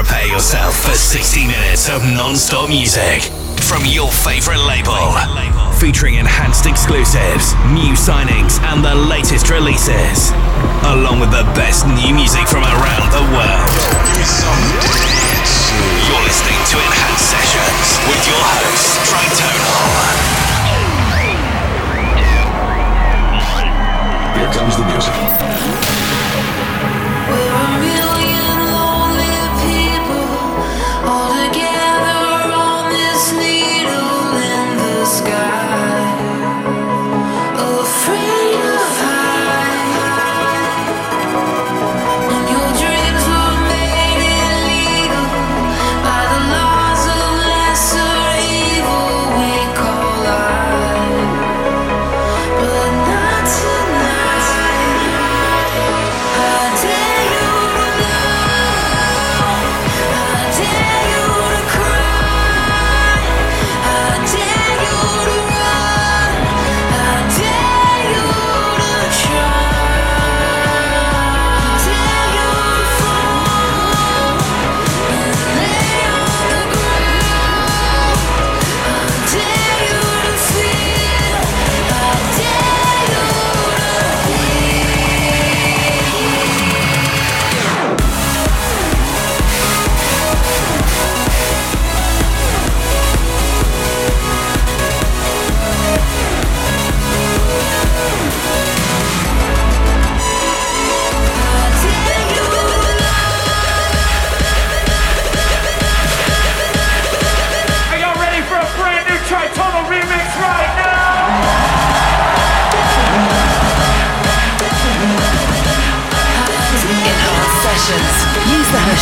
Prepare yourself for 60 minutes of non-stop music from your favorite label. Featuring enhanced exclusives, new signings, and the latest releases. Along with the best new music from around the world. You're listening to Enhanced Sessions with your host, Tritonal. Here comes the music.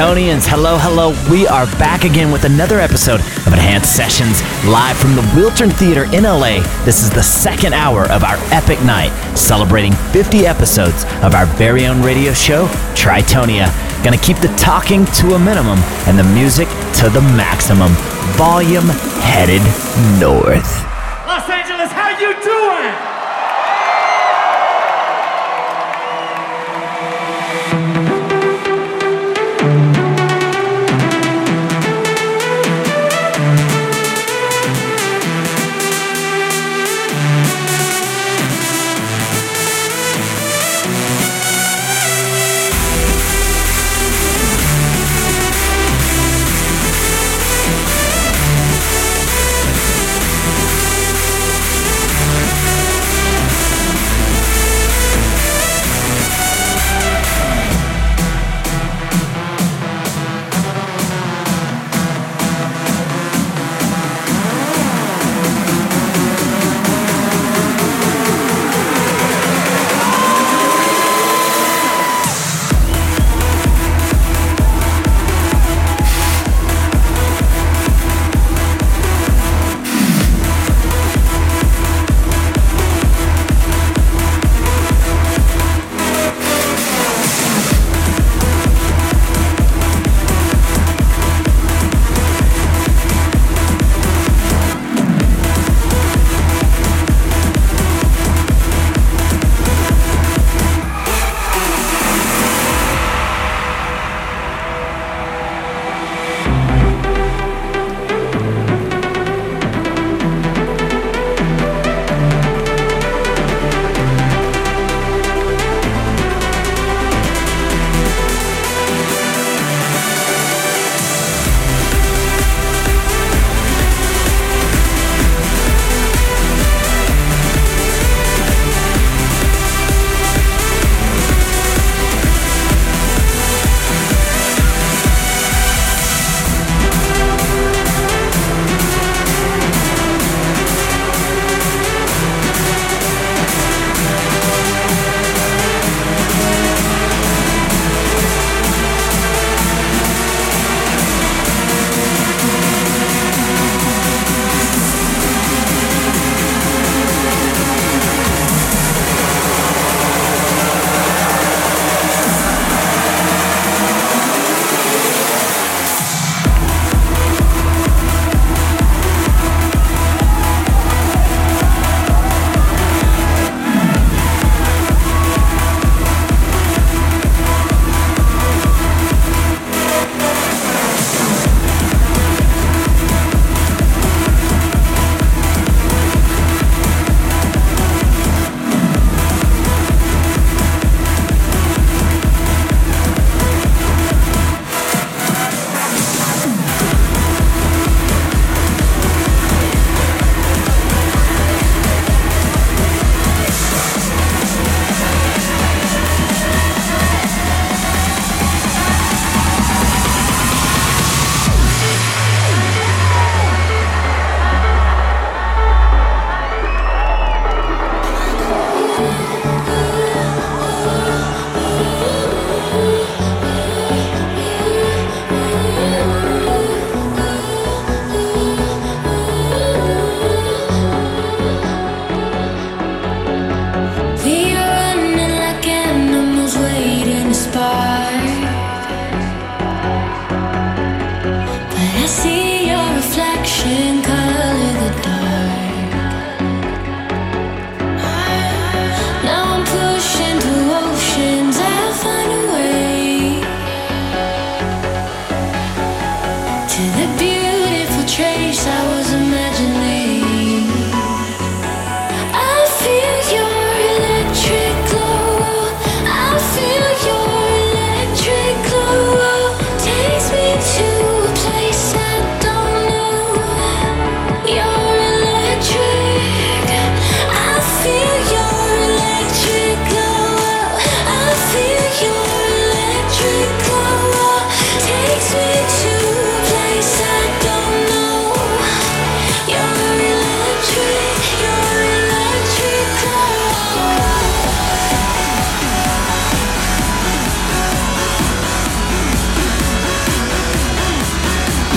Tritonians, hello, hello. We are back again with another episode of Enhanced Sessions live from the Wiltern Theater in LA. This is the second hour of our epic night, celebrating 50 episodes of our very own radio show, Tritonia. Gonna keep the talking to a minimum and the music to the maximum. Volume headed north. Los Angeles, how you doing?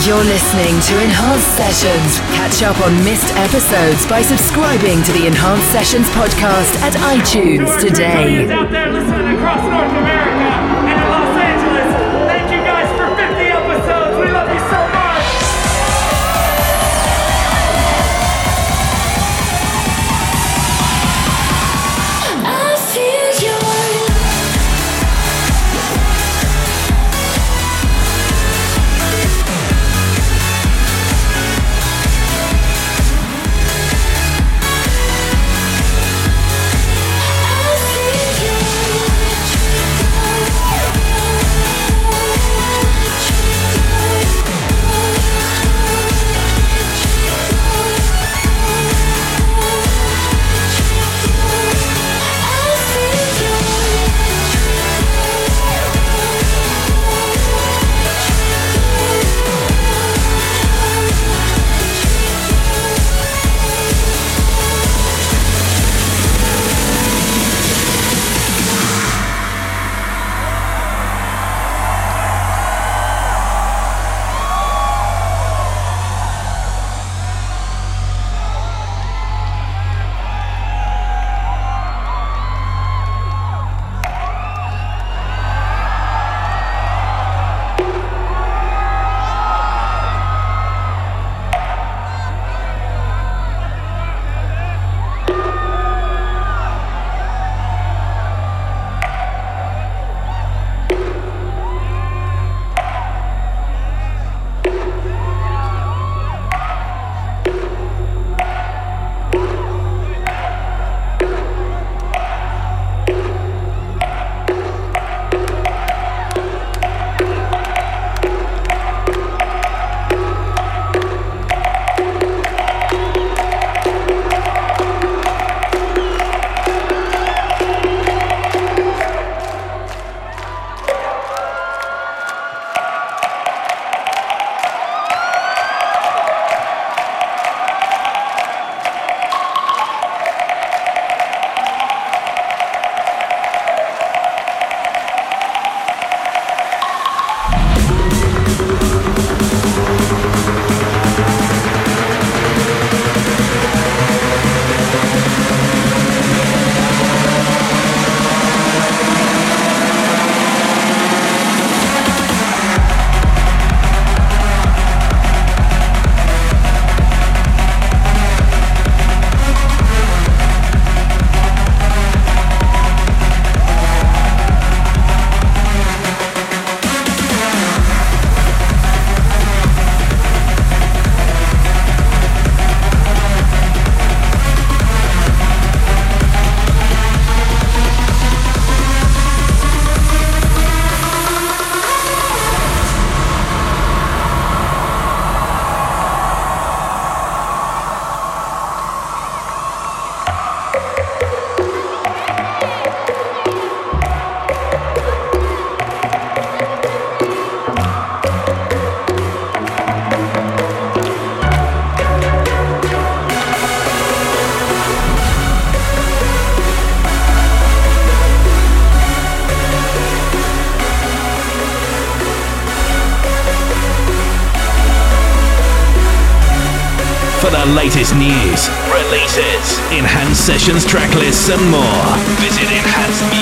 You're listening to Enhanced Sessions. Catch up on missed episodes by subscribing to the Enhanced Sessions podcast at iTunes today. Out there listening across North America latest news, releases, enhanced sessions track lists, and more, visit enhancedmusic.com.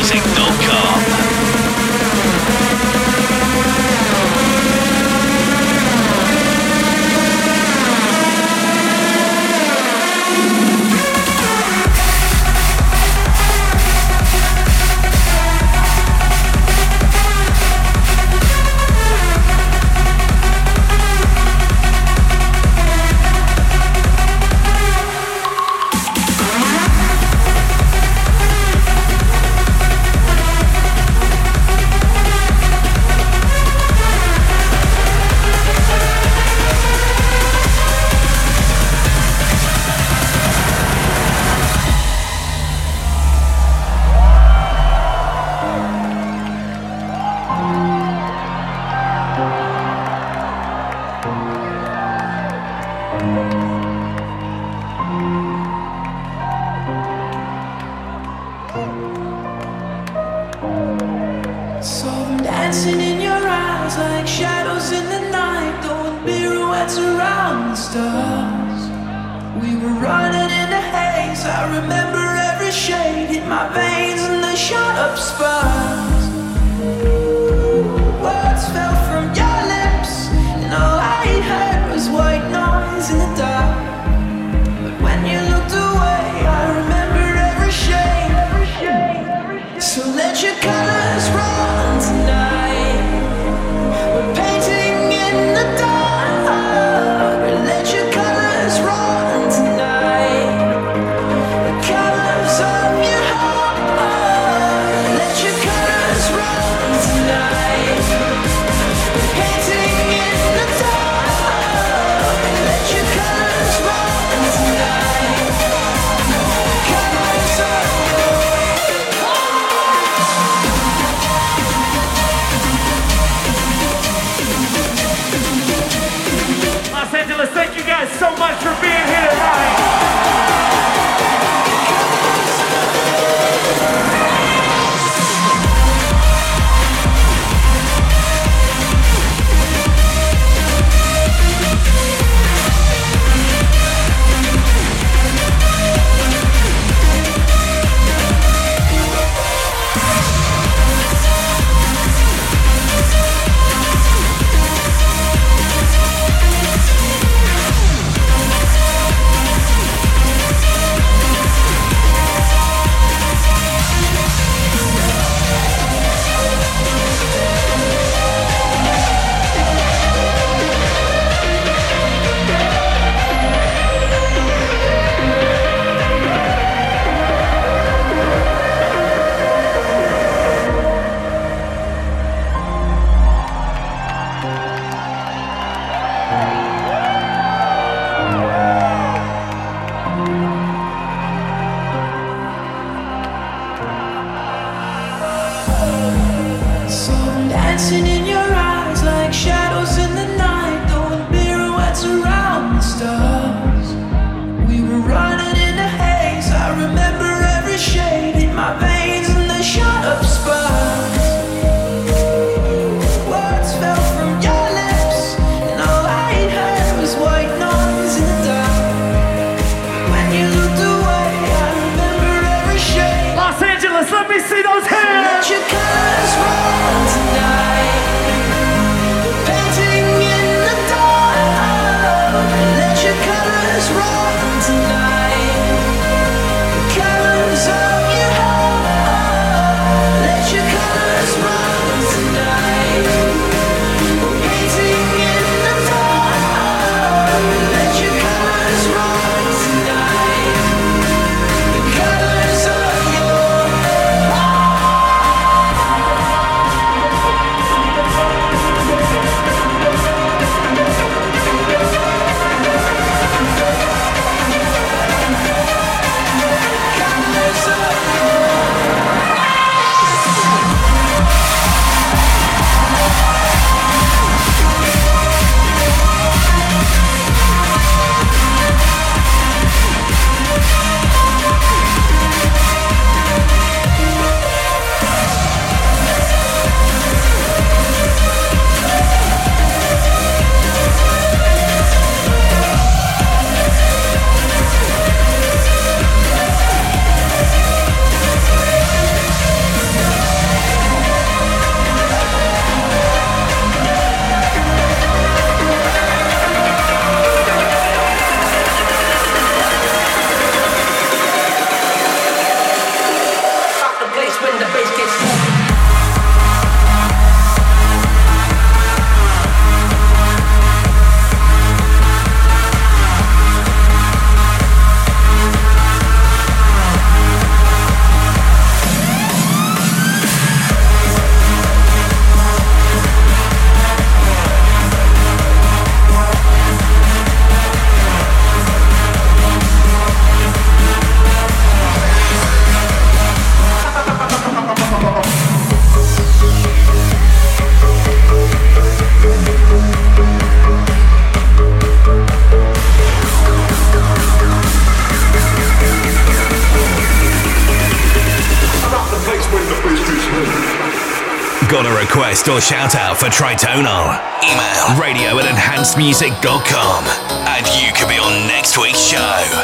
request or shout out for Tritonal? Email radio at enhancedmusic.com and you could be on next week's show.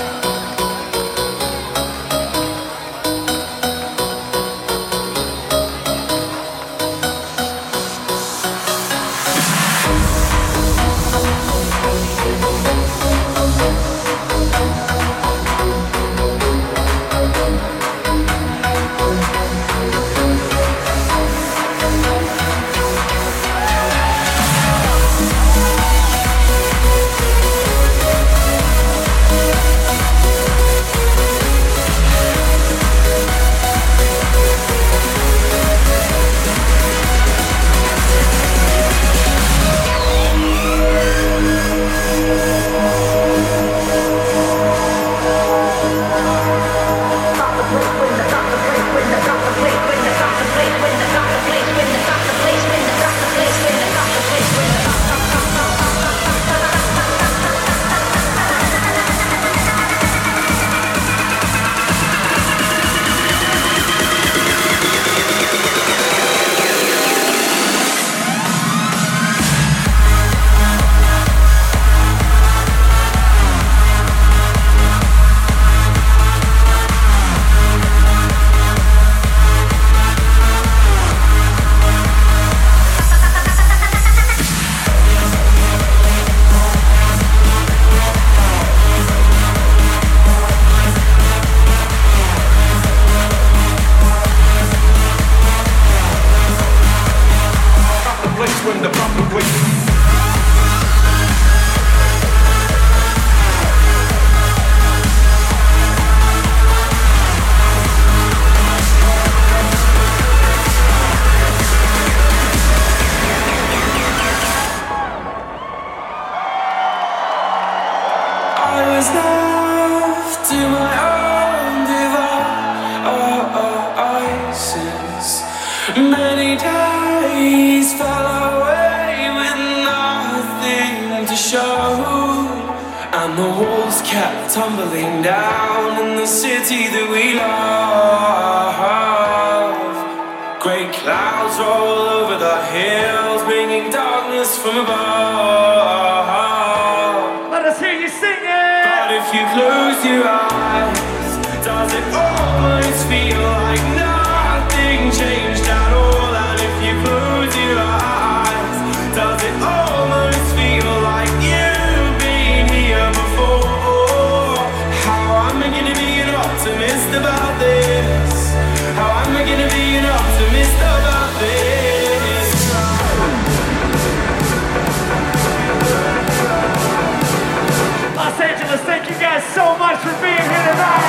much for being here tonight.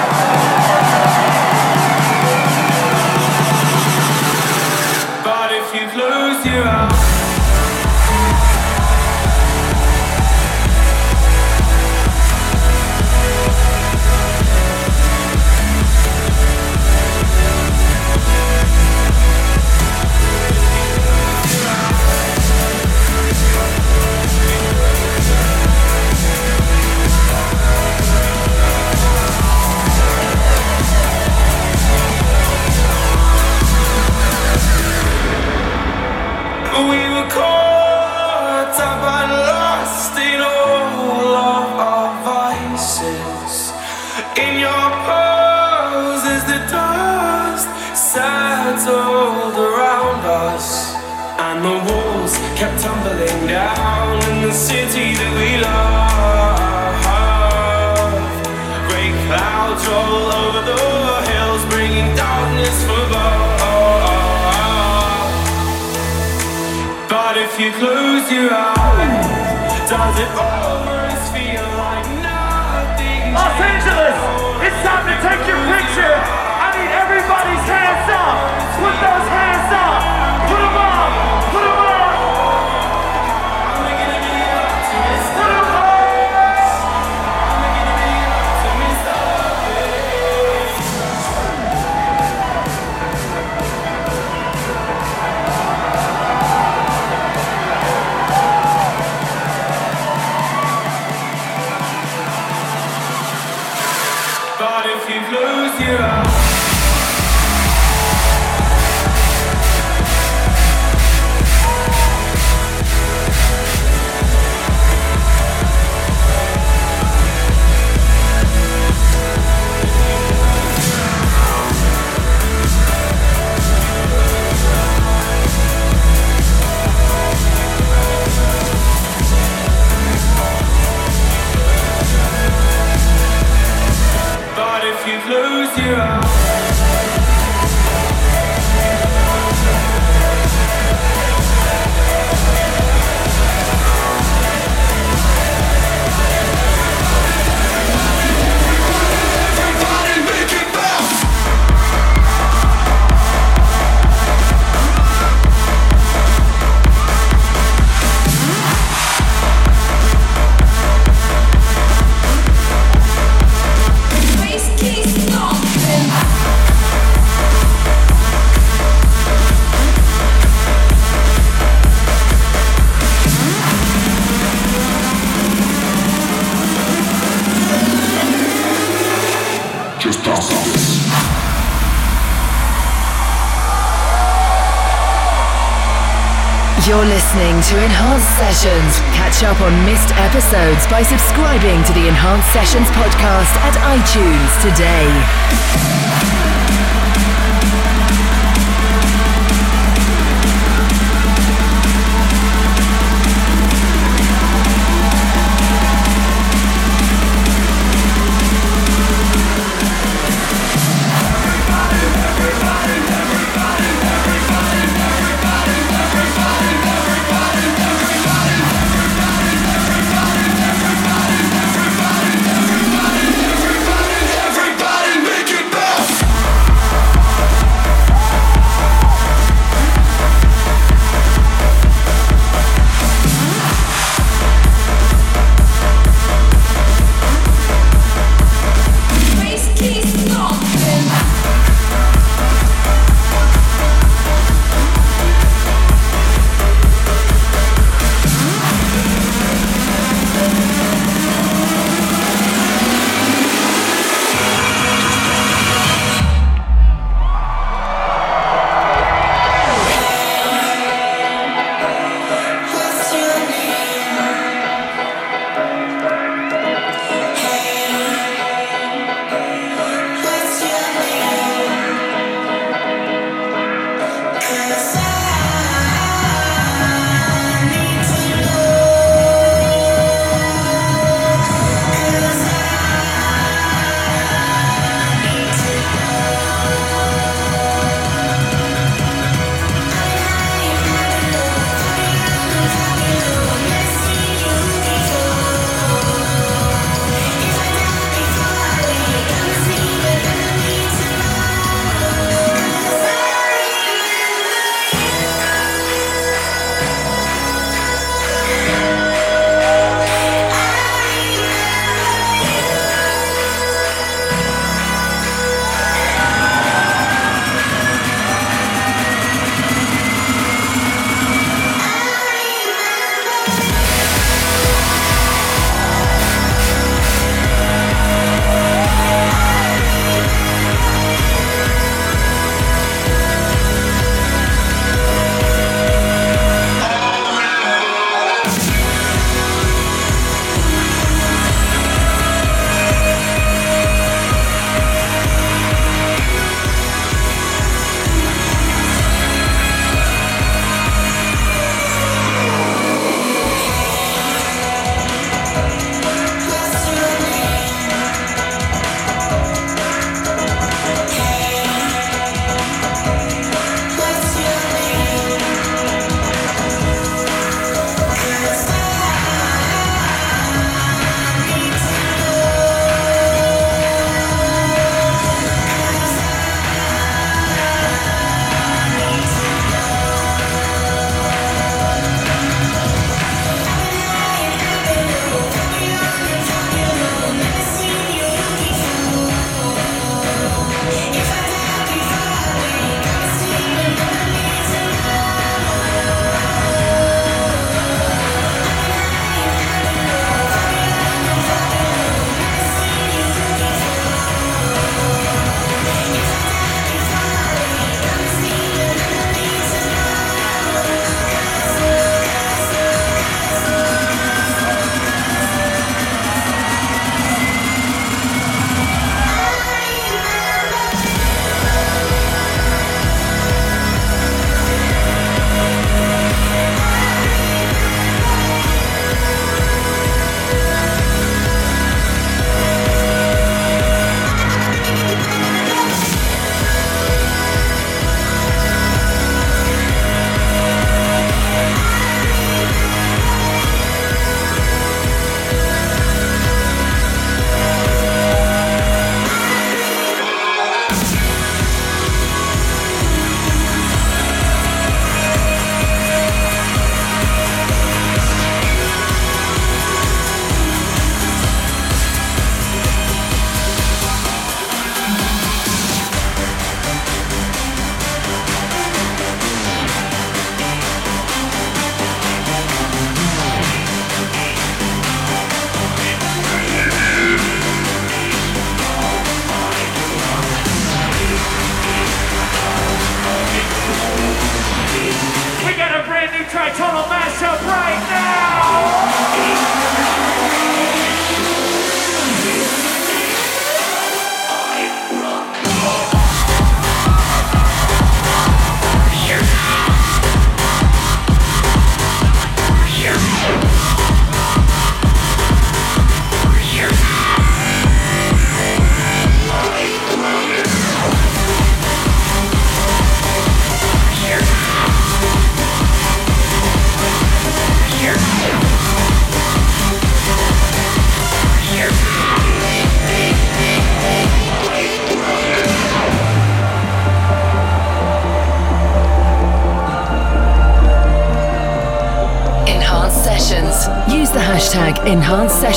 tumbling down in the city that we love. Great clouds roll over the hills, bringing darkness. But if you close your eyes, does it always feel like nothing? Los Angeles. To Enhanced Sessions. Catch up on missed episodes by subscribing to the Enhanced Sessions podcast at iTunes today.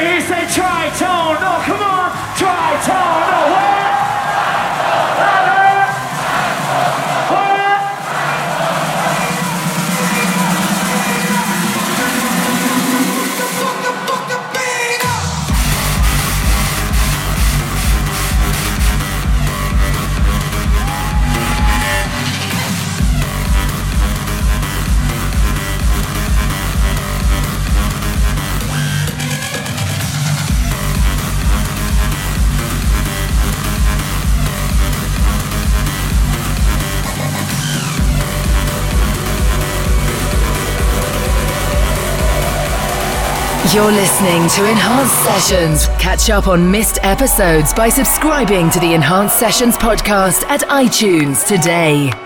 me, he said, Tritone, no, come on, Tritone, no, where? You're listening to Enhanced Sessions. Catch up on missed episodes by subscribing to the Enhanced Sessions podcast at iTunes today.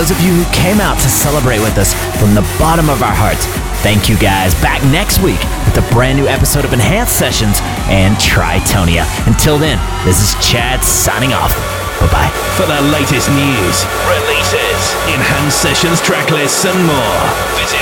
Those of you who came out to celebrate with us from the bottom of our hearts, thank you guys. Back next week with a brand new episode of Enhanced Sessions and Tritonal. Until then, this is Chad signing off. Bye bye. For the latest news, releases, enhanced sessions track lists, and more, visit